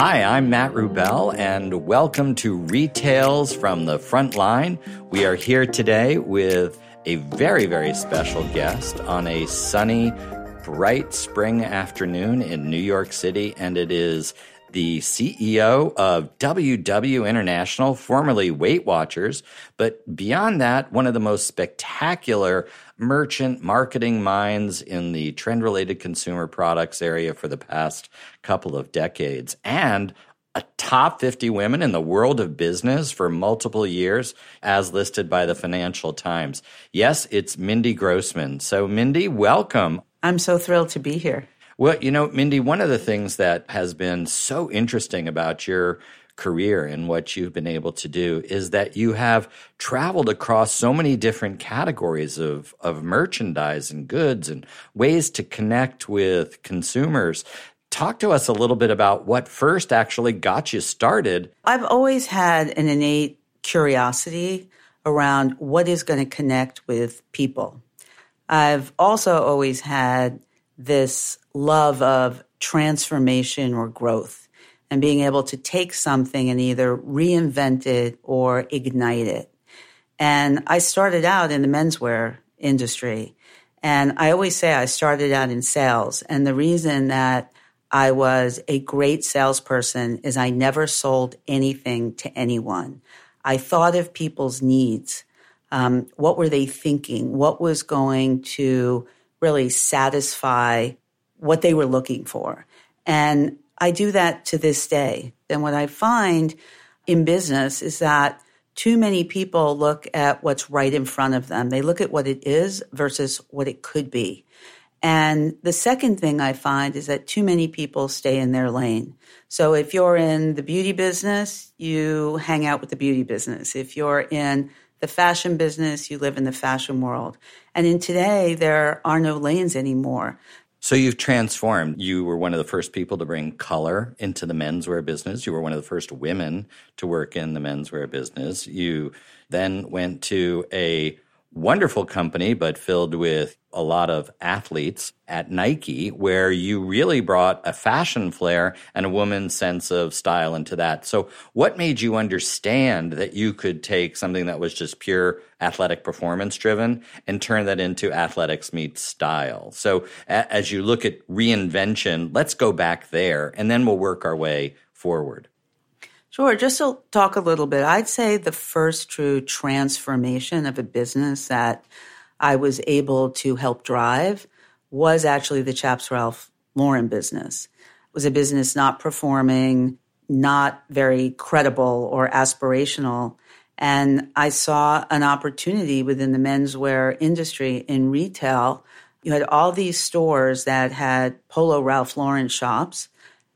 Hi, I'm Matt Rubel, and welcome to Retails from the Front Line. We are here today with a very, very special guest on a sunny, bright spring afternoon in New York City, and it is the CEO of WW International, formerly Weight Watchers, but beyond that, one of the most spectacular merchant marketing minds in the trend related consumer products area for the past couple of decades, and a top 50 women in the world of business for multiple years, as listed by the Financial Times. Yes, it's Mindy Grossman. So, Mindy, welcome. I'm so thrilled to be here. Well, you know, Mindy, one of the things that has been so interesting about your career and what you've been able to do is that you have traveled across so many different categories of, of merchandise and goods and ways to connect with consumers. Talk to us a little bit about what first actually got you started. I've always had an innate curiosity around what is going to connect with people. I've also always had this love of transformation or growth and being able to take something and either reinvent it or ignite it. And I started out in the menswear industry. And I always say I started out in sales. And the reason that I was a great salesperson is I never sold anything to anyone. I thought of people's needs. Um, what were they thinking? What was going to really satisfy what they were looking for. And I do that to this day. And what I find in business is that too many people look at what's right in front of them. They look at what it is versus what it could be. And the second thing I find is that too many people stay in their lane. So if you're in the beauty business, you hang out with the beauty business. If you're in the fashion business, you live in the fashion world. And in today, there are no lanes anymore. So you've transformed. You were one of the first people to bring color into the menswear business. You were one of the first women to work in the menswear business. You then went to a wonderful company, but filled with a lot of athletes at Nike, where you really brought a fashion flair and a woman's sense of style into that. So, what made you understand that you could take something that was just pure athletic performance driven and turn that into athletics meets style? So, a- as you look at reinvention, let's go back there and then we'll work our way forward. Sure. Just to talk a little bit, I'd say the first true transformation of a business that I was able to help drive was actually the Chaps Ralph Lauren business. It was a business not performing, not very credible or aspirational. And I saw an opportunity within the menswear industry in retail. You had all these stores that had Polo Ralph Lauren shops.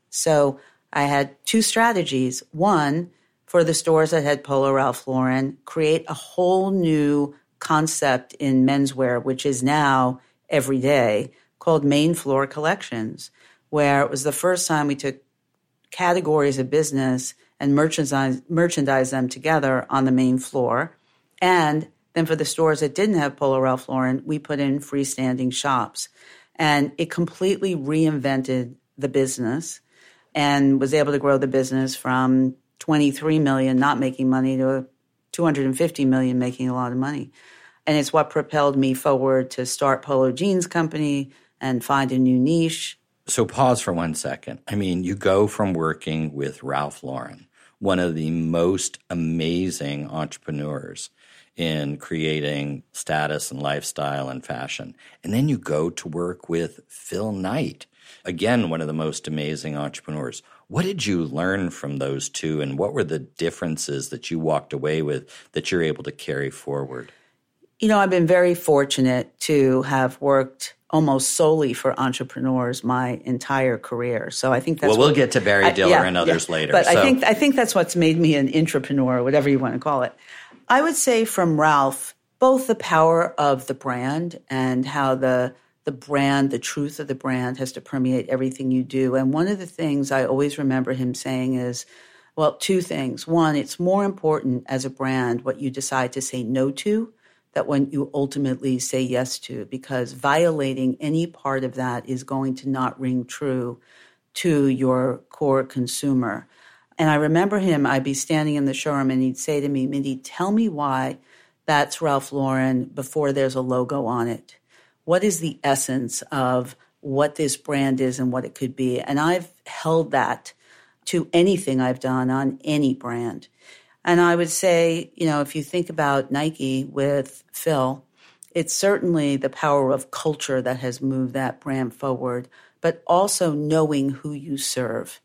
So I had two strategies. One, for the stores that had Polo Ralph Lauren, create a whole new concept in menswear, which is now every day, called main floor collections, where it was the first time we took categories of business and merchandise, merchandise them together on the main floor. And then for the stores that didn't have Polo Ralph Lauren, we put in freestanding shops. And it completely reinvented the business and was able to grow the business from 23 million not making money to 250 million making a lot of money. And it's what propelled me forward to start Polo Jeans Company and find a new niche. So pause for one second. I mean, you go from working with Ralph Lauren, one of the most amazing entrepreneurs in creating status and lifestyle and fashion. And then you go to work with Phil Knight, again, one of the most amazing entrepreneurs. What did you learn from those two, and what were the differences that you walked away with that you're able to carry forward? You know, I've been very fortunate to have worked almost solely for entrepreneurs my entire career. So I think that's well, we'll what, get to Barry Diller I, yeah, and others yeah. later. But so. I think I think that's what's made me an entrepreneur, whatever you want to call it. I would say from Ralph, both the power of the brand and how the the brand, the truth of the brand has to permeate everything you do. And one of the things I always remember him saying is, well, two things. One, it's more important as a brand what you decide to say no to that when you ultimately say yes to, because violating any part of that is going to not ring true to your core consumer. And I remember him, I'd be standing in the showroom and he'd say to me, Mindy, tell me why that's Ralph Lauren before there's a logo on it. What is the essence of what this brand is and what it could be? And I've held that to anything I've done on any brand. And I would say, you know, if you think about Nike with Phil, it's certainly the power of culture that has moved that brand forward, but also knowing who you serve.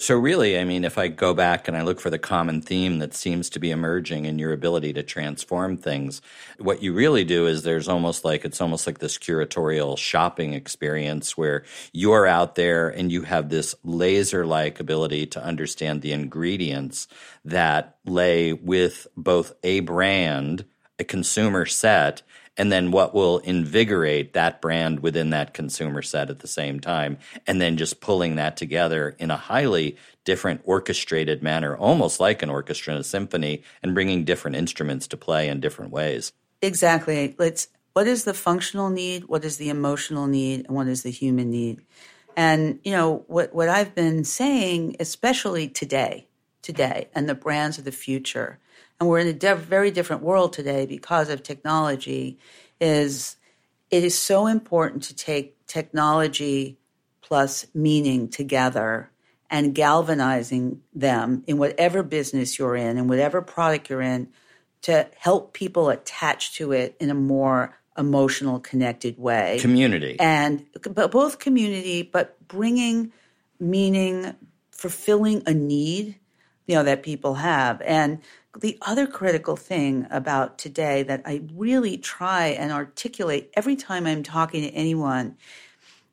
So, really, I mean, if I go back and I look for the common theme that seems to be emerging in your ability to transform things, what you really do is there's almost like it's almost like this curatorial shopping experience where you're out there and you have this laser like ability to understand the ingredients that lay with both a brand, a consumer set, and then what will invigorate that brand within that consumer set at the same time and then just pulling that together in a highly different orchestrated manner almost like an orchestra and a symphony and bringing different instruments to play in different ways. Exactly. Let's what is the functional need? What is the emotional need? And what is the human need? And you know what what i've been saying especially today today and the brands of the future and we're in a very different world today because of technology is it is so important to take technology plus meaning together and galvanizing them in whatever business you're in and whatever product you're in to help people attach to it in a more emotional connected way. Community. And but both community but bringing meaning fulfilling a need you know that people have. And the other critical thing about today that I really try and articulate every time I'm talking to anyone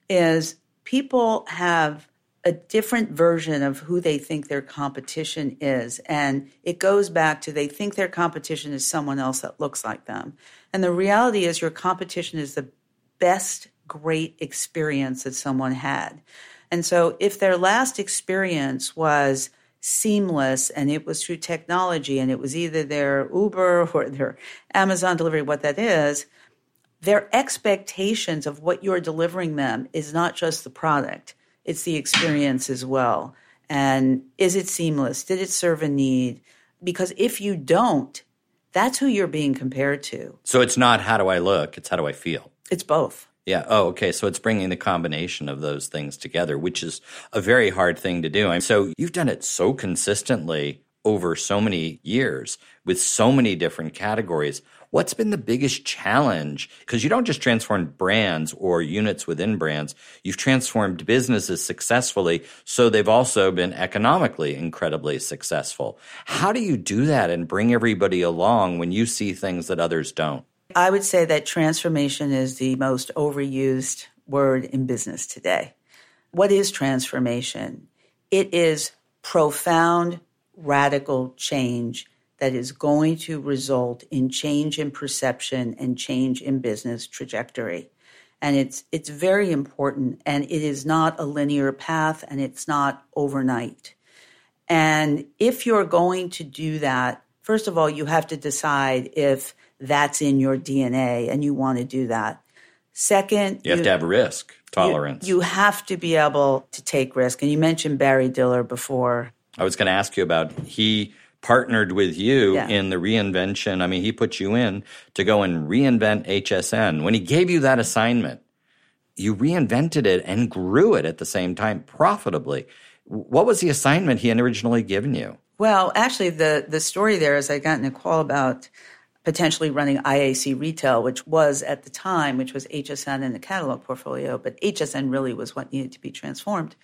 is people have a different version of who they think their competition is. And it goes back to they think their competition is someone else that looks like them. And the reality is, your competition is the best great experience that someone had. And so, if their last experience was seamless and it was through technology and it was either their Uber or their Amazon delivery, what that is, their expectations of what you're delivering them is not just the product, it's the experience as well. And is it seamless? Did it serve a need? Because if you don't, that's who you're being compared to. So it's not how do I look, it's how do I feel. It's both. Yeah. Oh, okay. So it's bringing the combination of those things together, which is a very hard thing to do. And so you've done it so consistently over so many years with so many different categories. What's been the biggest challenge? Because you don't just transform brands or units within brands, you've transformed businesses successfully. So they've also been economically incredibly successful. How do you do that and bring everybody along when you see things that others don't? I would say that transformation is the most overused word in business today. What is transformation? It is profound, radical change that is going to result in change in perception and change in business trajectory. And it's it's very important and it is not a linear path and it's not overnight. And if you're going to do that, first of all, you have to decide if that's in your DNA and you want to do that. Second, you have you, to have risk tolerance. You, you, have to be able to take risk. And you mentioned Barry Diller before. I was going to ask you about he partnered with you yeah. in the reinvention. I mean, he put you in to go and reinvent HSN. When he gave you that assignment, you reinvented it and grew it at the same time profitably. What was the assignment he had originally given you? Well, actually, the the story there is I got in a call about potentially running IAC retail, which was at the time, which was HSN in the catalog portfolio, but HSN really was what needed to be transformed.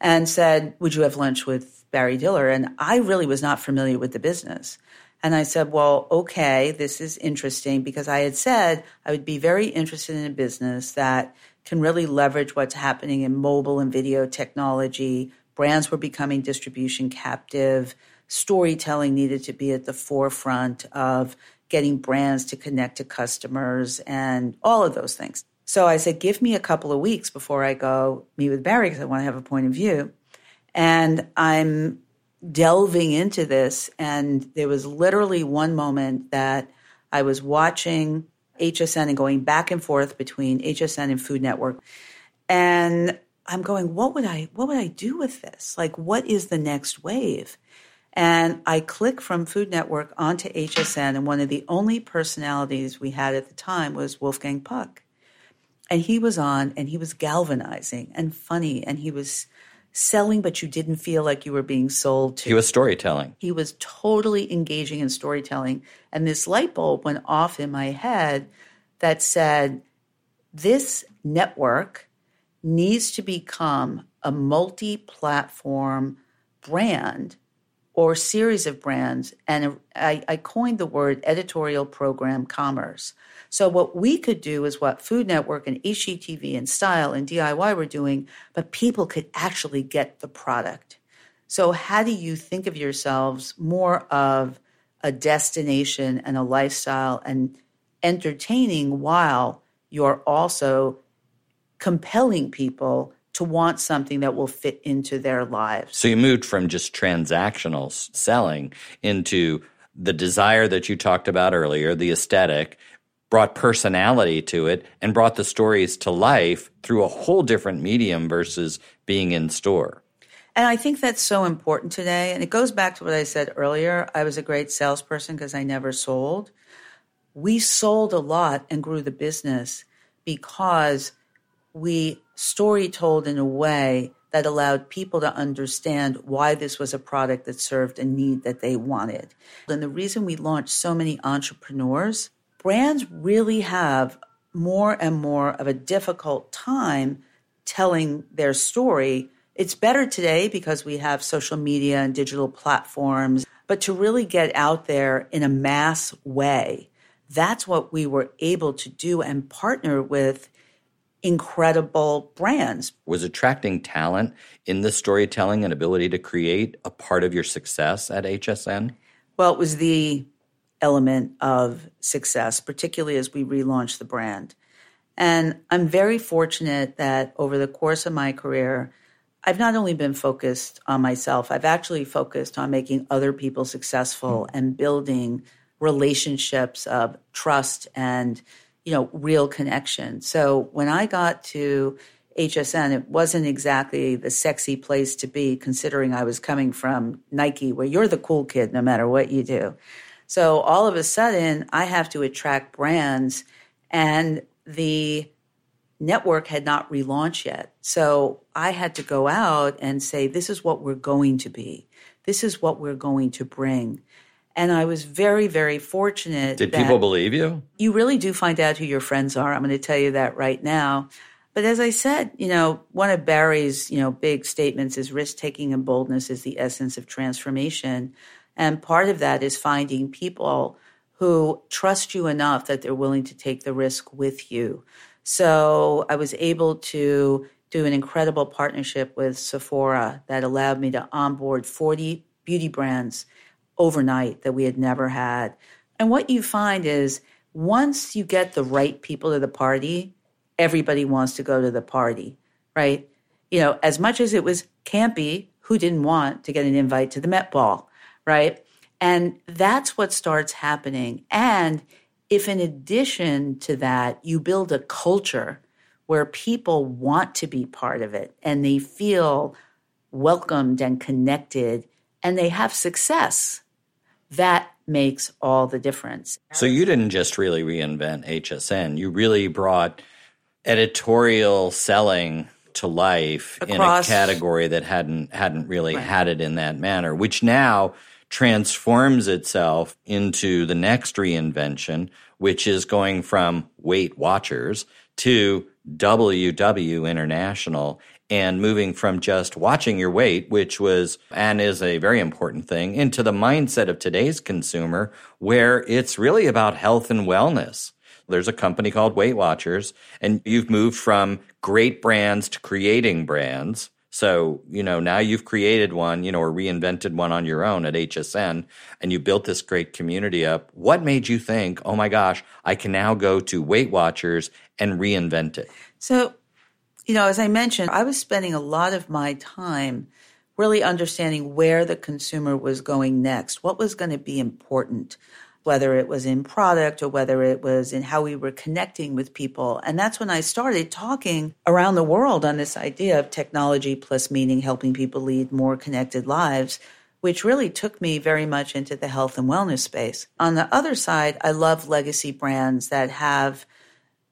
And said, Would you have lunch with Barry Diller? And I really was not familiar with the business. And I said, Well, okay, this is interesting because I had said I would be very interested in a business that can really leverage what's happening in mobile and video technology. Brands were becoming distribution captive. Storytelling needed to be at the forefront of getting brands to connect to customers and all of those things. So I said, give me a couple of weeks before I go meet with Barry because I want to have a point of view. And I'm delving into this. And there was literally one moment that I was watching HSN and going back and forth between HSN and Food Network. And I'm going, what would I what would I do with this? Like what is the next wave? And I click from Food Network onto HSN, and one of the only personalities we had at the time was Wolfgang Puck. And he was on, and he was galvanizing and funny, and he was selling, but you didn't feel like you were being sold to. He was storytelling. He was totally engaging in storytelling. And this light bulb went off in my head that said, this network needs to become a multi platform brand or series of brands. And I, I, coined the word editorial program commerce. So, what we could do is what Food Network and HGTV and Style and DIY were doing, but people could actually get the product. So, how do you think of yourselves more of a destination and a lifestyle and entertaining while you're also compelling people to want something that will fit into their lives. So you moved from just transactional selling into the desire that you talked about earlier, the aesthetic, brought personality to it and brought the stories to life through a whole different medium versus being in store. And I think that's so important today. And it goes back to what I said earlier. I was a great salesperson because I never sold. We sold a lot and grew the business because we story told in a way that allowed people to understand why this was a product that served a need that they wanted. And the reason we launched so many entrepreneurs, brands really have more and more of a difficult time telling their story. It's better today because we have social media and digital platforms, but to really get out there in a mass way, that's what we were able to do and partner with incredible brands. Was attracting talent in the storytelling and ability to create a part of your success at HSN? Well, it was the element of success, particularly as we relaunched the brand. And I'm very fortunate that over the course of my career, I've not only been focused on myself, I've actually focused on making other people successful mm-hmm. and building relationships of trust and you know, real connection. So when I got to HSN, it wasn't exactly the sexy place to be, considering I was coming from Nike, where you're the cool kid no matter what you do. So all of a sudden, I have to attract brands, and the network had not relaunched yet. So I had to go out and say, this is what we're going to be. This is what we're going to bring. And I was very, very fortunate. Did people believe you? You really do find out who your friends are. I'm going to tell you that right now. But as I said, you know, one of Barry's, you know, big statements is risk taking and boldness is the essence of transformation. And part of that is finding people who trust you enough that they're willing to take the risk with you. So I was able to do an incredible partnership with Sephora that allowed me to onboard 40 beauty brands overnight that we had never had. And what you find is once you get the right people to the party, everybody wants to go to the party, right? You know, as much as it was campy, who didn't want to get an invite to the Met Ball, right? And that's what starts happening. And if in addition to that, you build a culture where people want to be part of it and they feel welcomed and connected and they have success, that makes all the difference. So you didn't just really reinvent HSN, you really brought editorial selling to life Across, in a category that hadn't hadn't really right. had it in that manner, which now transforms itself into the next reinvention, which is going from Weight Watchers to WW International and moving from just watching your weight, which was and is a very important thing, into the mindset of today's consumer where it's really about health and wellness. There's a company called Weight Watchers, and you've moved from great brands to creating brands. So, you know, now you've created one, you know, or reinvented one on your own at HSN, and you built this great community up. What made you think, oh my gosh, I can now go to Weight Watchers and reinvent it? So, you know, as I mentioned, I was spending a lot of my time really understanding where the consumer was going next, what was going to be important. whether it was in product or whether it was in how we were connecting with people. And that's when I started talking around the world on this idea of technology plus meaning, helping people lead more connected lives, which really took me very much into the health and wellness space. On the other side, I love legacy brands that have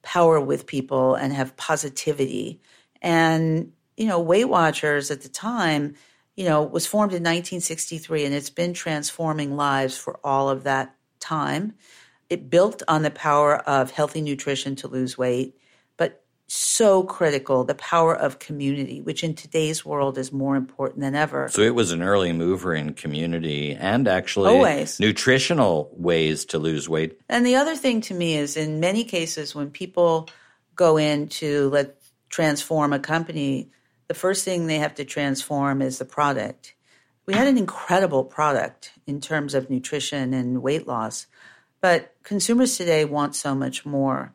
power with people and have positivity. And, you know, Weight Watchers at the time, you know, was formed in 1963 and it's been transforming lives for all of that time. It built on the power of healthy nutrition to lose weight, so critical the power of community, which in today's world is more important than ever. So it was an early mover in community and actually Always. nutritional ways to lose weight. And the other thing to me is in many cases when people go in to let transform a company, the first thing they have to transform is the product we had an incredible product in terms of nutrition and weight loss, but consumers today want so much more.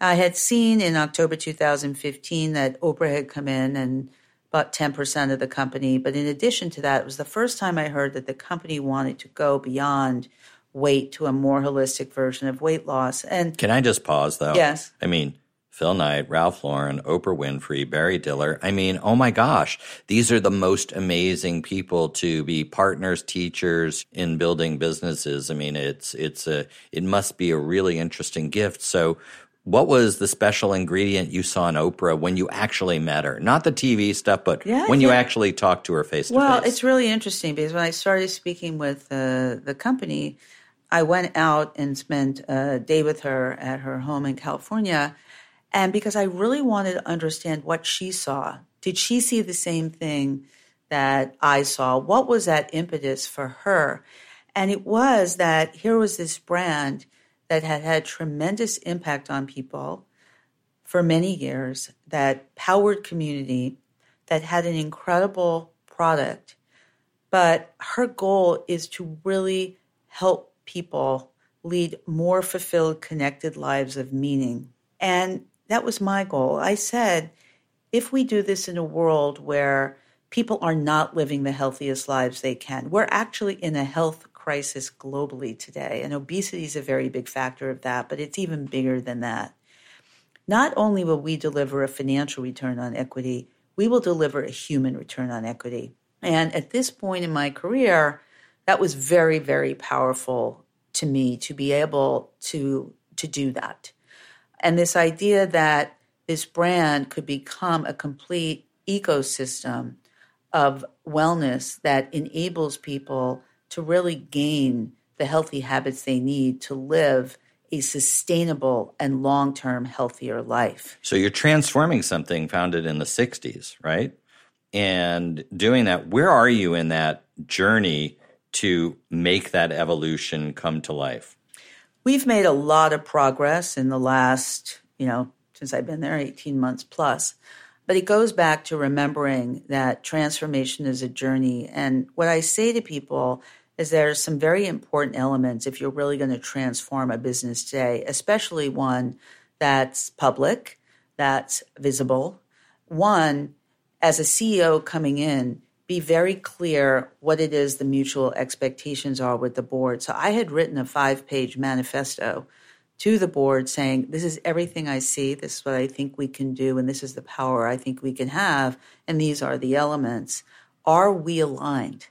I had seen in October 2015 that Oprah had come in and bought 10% of the company. But in addition to that, it was the first time I heard that the company wanted to go beyond weight to a more holistic version of weight loss. And can I just pause though? Yes. I mean, Phil Knight, Ralph Lauren, Oprah Winfrey, Barry Diller. I mean, oh my gosh, these are the most amazing people to be partners, teachers in building businesses. I mean, it's it's a it must be a really interesting gift. So, what was the special ingredient you saw in Oprah when you actually met her? Not the TV stuff, but yeah, when you actually talked to her face to face. Well, it's really interesting because when I started speaking with uh, the company, I went out and spent a day with her at her home in California and because I really wanted to understand what she saw. Did she see the same thing that I saw? What was that impetus for her? And it was that here was this brand that had had tremendous impact on people for many years, that powered community, that had an incredible product. But her goal is to really help people lead more fulfilled, connected lives of meaning. And that was my goal. I said, if we do this in a world where people are not living the healthiest lives they can, we're actually in a health crisis globally today. And obesity is a very big factor of that, but it's even bigger than that. Not only will we deliver a financial return on equity, we will deliver a human return on equity. And at this point in my career, that was very, very powerful to me to be able to, to do that. And this idea that this brand could become a complete ecosystem of wellness that enables people to really gain the healthy habits they need to live a sustainable and long term healthier life. So you're transforming something founded in the 60s, right? And doing that, where are you in that journey to make that evolution come to life? We've made a lot of progress in the last, you know, since I've been there 18 months plus. But it goes back to remembering that transformation is a journey. And what I say to people is there are some very important elements if you're really going to transform a business today, especially one that's public, that's visible. One, as a CEO coming in, be very clear what it is the mutual expectations are with the board. So I had written a five page manifesto to the board saying, This is everything I see, this is what I think we can do, and this is the power I think we can have, and these are the elements. Are we aligned?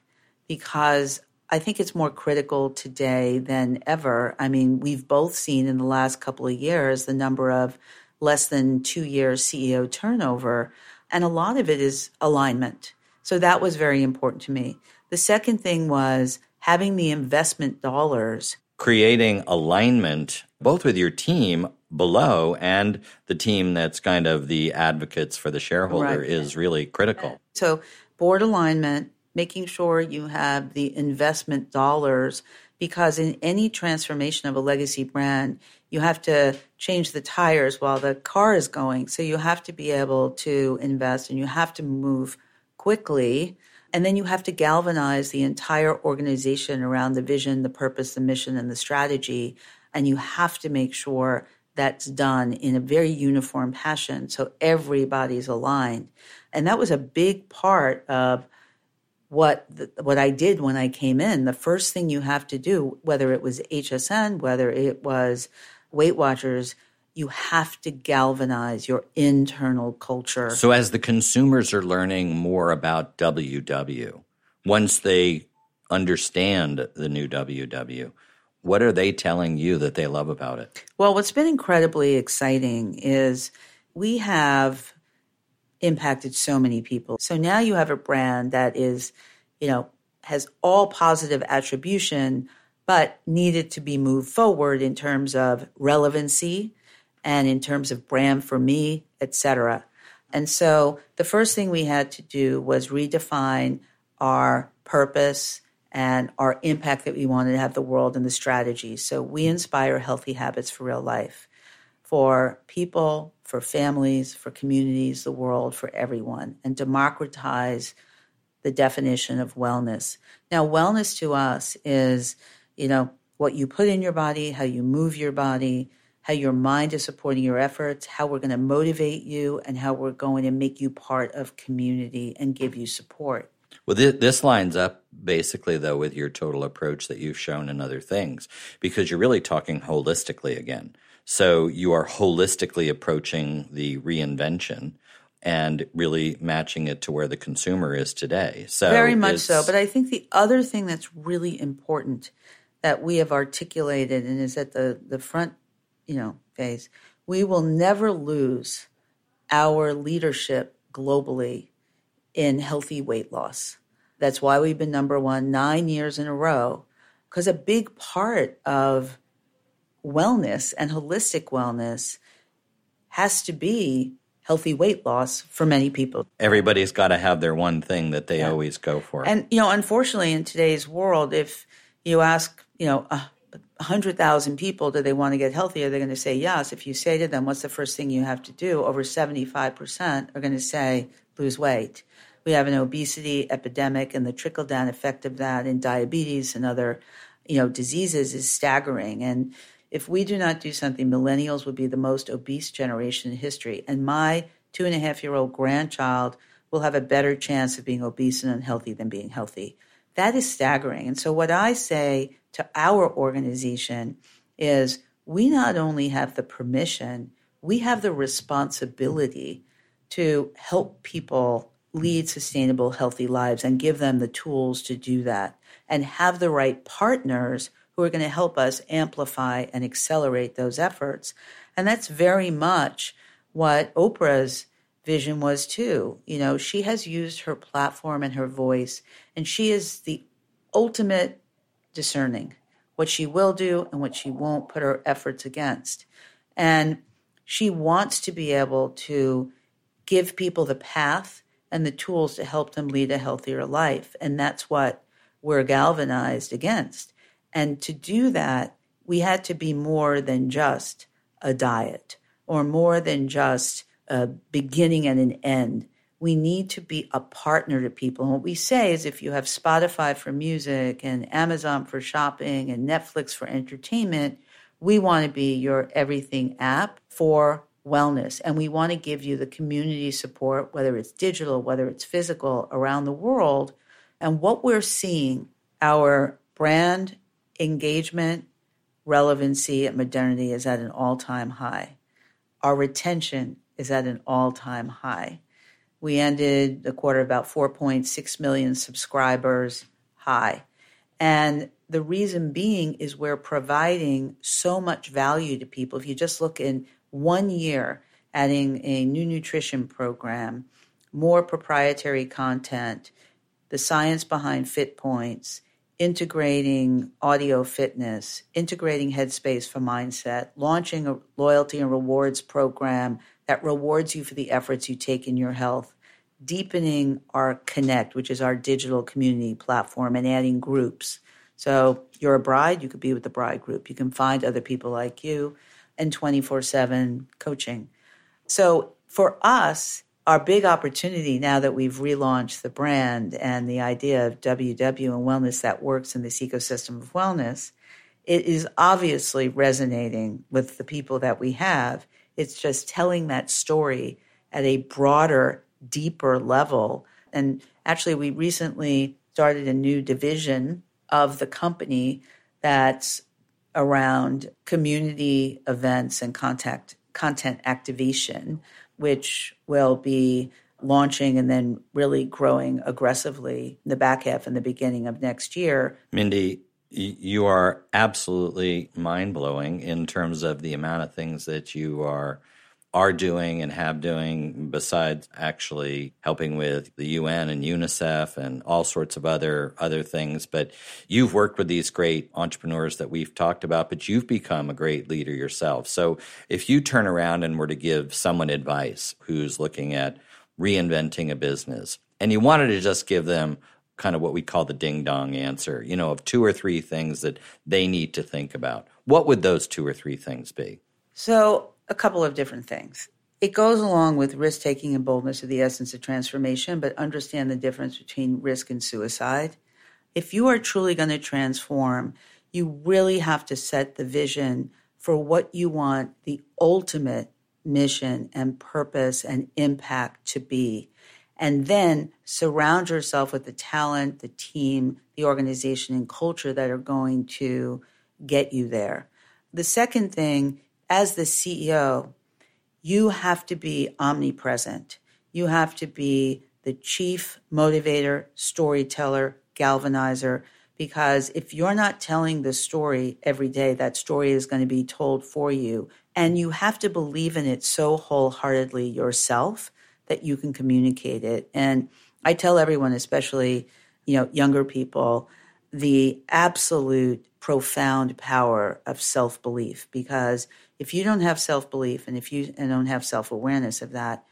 Because I think it's more critical today than ever. I mean, we've both seen in the last couple of years the number of less than two years CEO turnover, and a lot of it is alignment so that was very important to me. The second thing was having the investment dollars. Creating alignment both with your team below and the team that's kind of the advocates for the shareholder right. is really critical. So, board alignment, making sure you have the investment dollars because in any transformation of a legacy brand, you have to change the tires while the car is going. So you have to be able to invest and you have to move quickly. And then you have to galvanize the entire organization around the vision, the purpose, the mission, and the strategy. And you have to make sure that's done in a very uniform passion so everybody's aligned. And that was a big part of what the, what I did when I came in, the first thing you have to do, whether it was HSN, whether it was Weight Watchers, you have to galvanize your internal culture. So, as the consumers are learning more about WW, once they understand the new WW, what are they telling you that they love about it? Well, what's been incredibly exciting is we have impacted so many people. So now you have a brand that is, you know, has all positive attribution, but needed to be moved forward in terms of relevancy and in terms of brand for me, et cetera. And so the first thing we had to do was redefine our purpose and our impact that we wanted to have the world and the strategy. So we inspire healthy habits for real life for people, for families, for communities, the world, for everyone, and democratize the definition of wellness. Now, wellness to us is, you know, what you put in your body, how you move your body, how your mind is supporting your efforts, how we're going to motivate you, and how we're going to make you part of community and give you support. Well, this, this lines up basically, though, with your total approach that you've shown in other things, because you're really talking holistically again. So you are holistically approaching the reinvention and really matching it to where the consumer is today. So very much so. But I think the other thing that's really important that we have articulated and is at the the front, you know, phase, we will never lose our leadership globally in healthy weight loss. That's why we've been number one nine years in a row. Because a big part of wellness and holistic wellness has to be healthy weight loss for many people. Everybody's got to have their one thing that they yeah. always go for. And you know, unfortunately in today's world if you ask, you know, a 100,000 people do they want to get healthier, they're going to say yes. If you say to them what's the first thing you have to do, over 75% are going to say lose weight. We have an obesity epidemic and the trickle down effect of that in diabetes and other, you know, diseases is staggering and if we do not do something, millennials will be the most obese generation in history. And my two and a half year old grandchild will have a better chance of being obese and unhealthy than being healthy. That is staggering. And so, what I say to our organization is we not only have the permission, we have the responsibility to help people lead sustainable, healthy lives and give them the tools to do that and have the right partners who are going to help us amplify and accelerate those efforts. And that's very much what Oprah's vision was too. You know, she has used her platform and her voice, and she is the ultimate discerning what she will do and what she won't put her efforts against. And she wants to be able to give people the path and the tools to help them lead a healthier life. And that's what we're galvanized against. And to do that, we had to be more than just a diet or more than just a beginning and an end. We need to be a partner to people. And what we say is if you have Spotify for music and Amazon for shopping and Netflix for entertainment, we want to be your everything app for wellness. And we want to give you the community support, whether it's digital, whether it's physical, around the world. And what we're seeing, our brand engagement, relevancy, and modernity is at an all time high. Our retention is at an all time high. We ended the quarter about 4.6 million subscribers high. And the reason being is we're providing so much value to people. If you just look in one year, adding a new nutrition program, more proprietary content, the science behind Fit Points, integrating audio fitness, integrating Headspace for mindset, launching a loyalty and rewards program that rewards you for the efforts you take in your health, deepening our Connect, which is our digital community platform, and adding groups. So you're a bride, you could be with the bride group. You can find other people like you and 24 7 coaching. So for us, our big opportunity now that we've relaunched the brand and the idea of WW and wellness that works in this ecosystem of wellness, it is obviously resonating with the people that we have. It's just telling that story at a broader, deeper level. And actually, we recently started a new division of the company that's around community events and contact content activation, which will be launching and then really growing aggressively in the back half and the beginning of next year. Mindy, you are absolutely mind blowing in terms of the amount of things that you are are doing and have doing besides actually helping with the UN and UNICEF and all sorts of other other things but you've worked with these great entrepreneurs that we've talked about but you've become a great leader yourself so if you turn around and were to give someone advice who's looking at reinventing a business and you wanted to just give them kind of what we call the ding dong answer, you know, of two or three things that they need to think about. What would those two or three things be? So, a couple of different things. It goes along with risk taking and boldness of the essence of transformation, but understand the difference between risk and suicide. If you are truly going to transform, you really have to set the vision for what you want the ultimate mission and purpose and impact to be and then surround yourself with the talent, the team, the organization, and culture that are going to get you there. The second thing, as the CEO, you have to be omnipresent. You have to be the chief motivator, storyteller, galvanizer, because if you're not telling the story every day, that story is going to be told for you. And you have to believe in it so wholeheartedly yourself that you can communicate it. And I tell everyone, especially, you know, younger people, the absolute profound power of self belief. Because if you don't have self belief and if you don't have self awareness of that,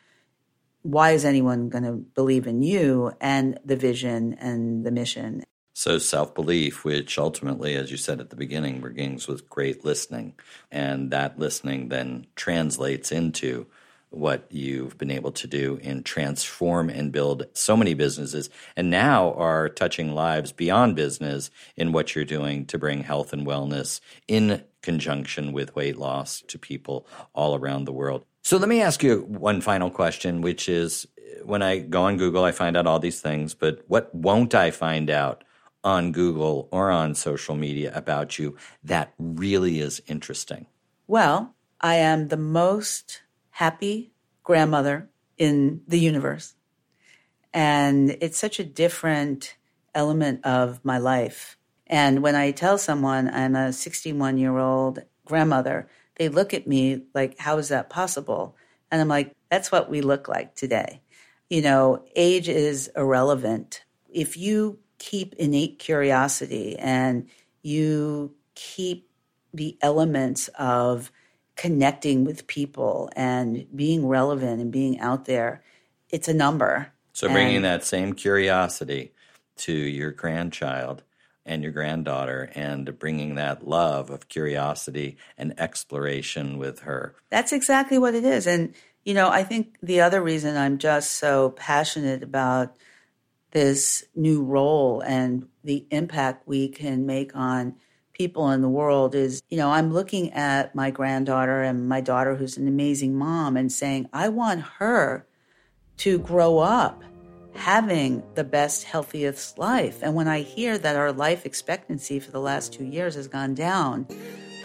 why is anyone going to believe in you and the vision and the mission? So, self belief, which ultimately, as you said at the beginning, begins with great listening. And that listening then translates into what you've been able to do and transform and build so many businesses and now are touching lives beyond business in what you're doing to bring health and wellness in conjunction with weight loss to people all around the world. So let me ask you one final question, which is when I go on Google, I find out all these things, but what won't I find out on Google or on social media about you that really is interesting? Well, I am the most happy grandmother in the universe. And it's such a different element of my life. And when I tell someone I'm a 61 year old grandmother, they look at me like, how is that possible? And I'm like, that's what we look like today. You know, age is irrelevant. If you keep innate curiosity and you keep the elements of connecting with people and being relevant and being out there, it's a number. So bringing and, that same curiosity to your grandchild and your granddaughter and bringing that love of curiosity and exploration with her. That's exactly what it is. And, you know, I think the other reason I'm just so passionate about this new role and the impact we can make on people in the world is, you know, I'm looking at my granddaughter and my daughter, who's an amazing mom, and saying, I want her to grow up having the best, healthiest life. And when I hear that our life expectancy for the last two years has gone down,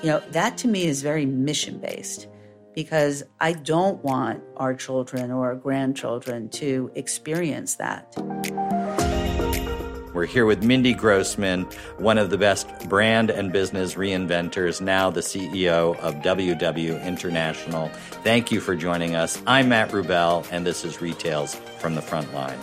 you know, that to me is very mission based because I don't want our children or our grandchildren to experience that. We're here with Mindy Grossman, one of the best brand and business reinventors, now the CEO of WW International. Thank you for joining us. I'm Matt Rubel, and this is Retails from the Front Line.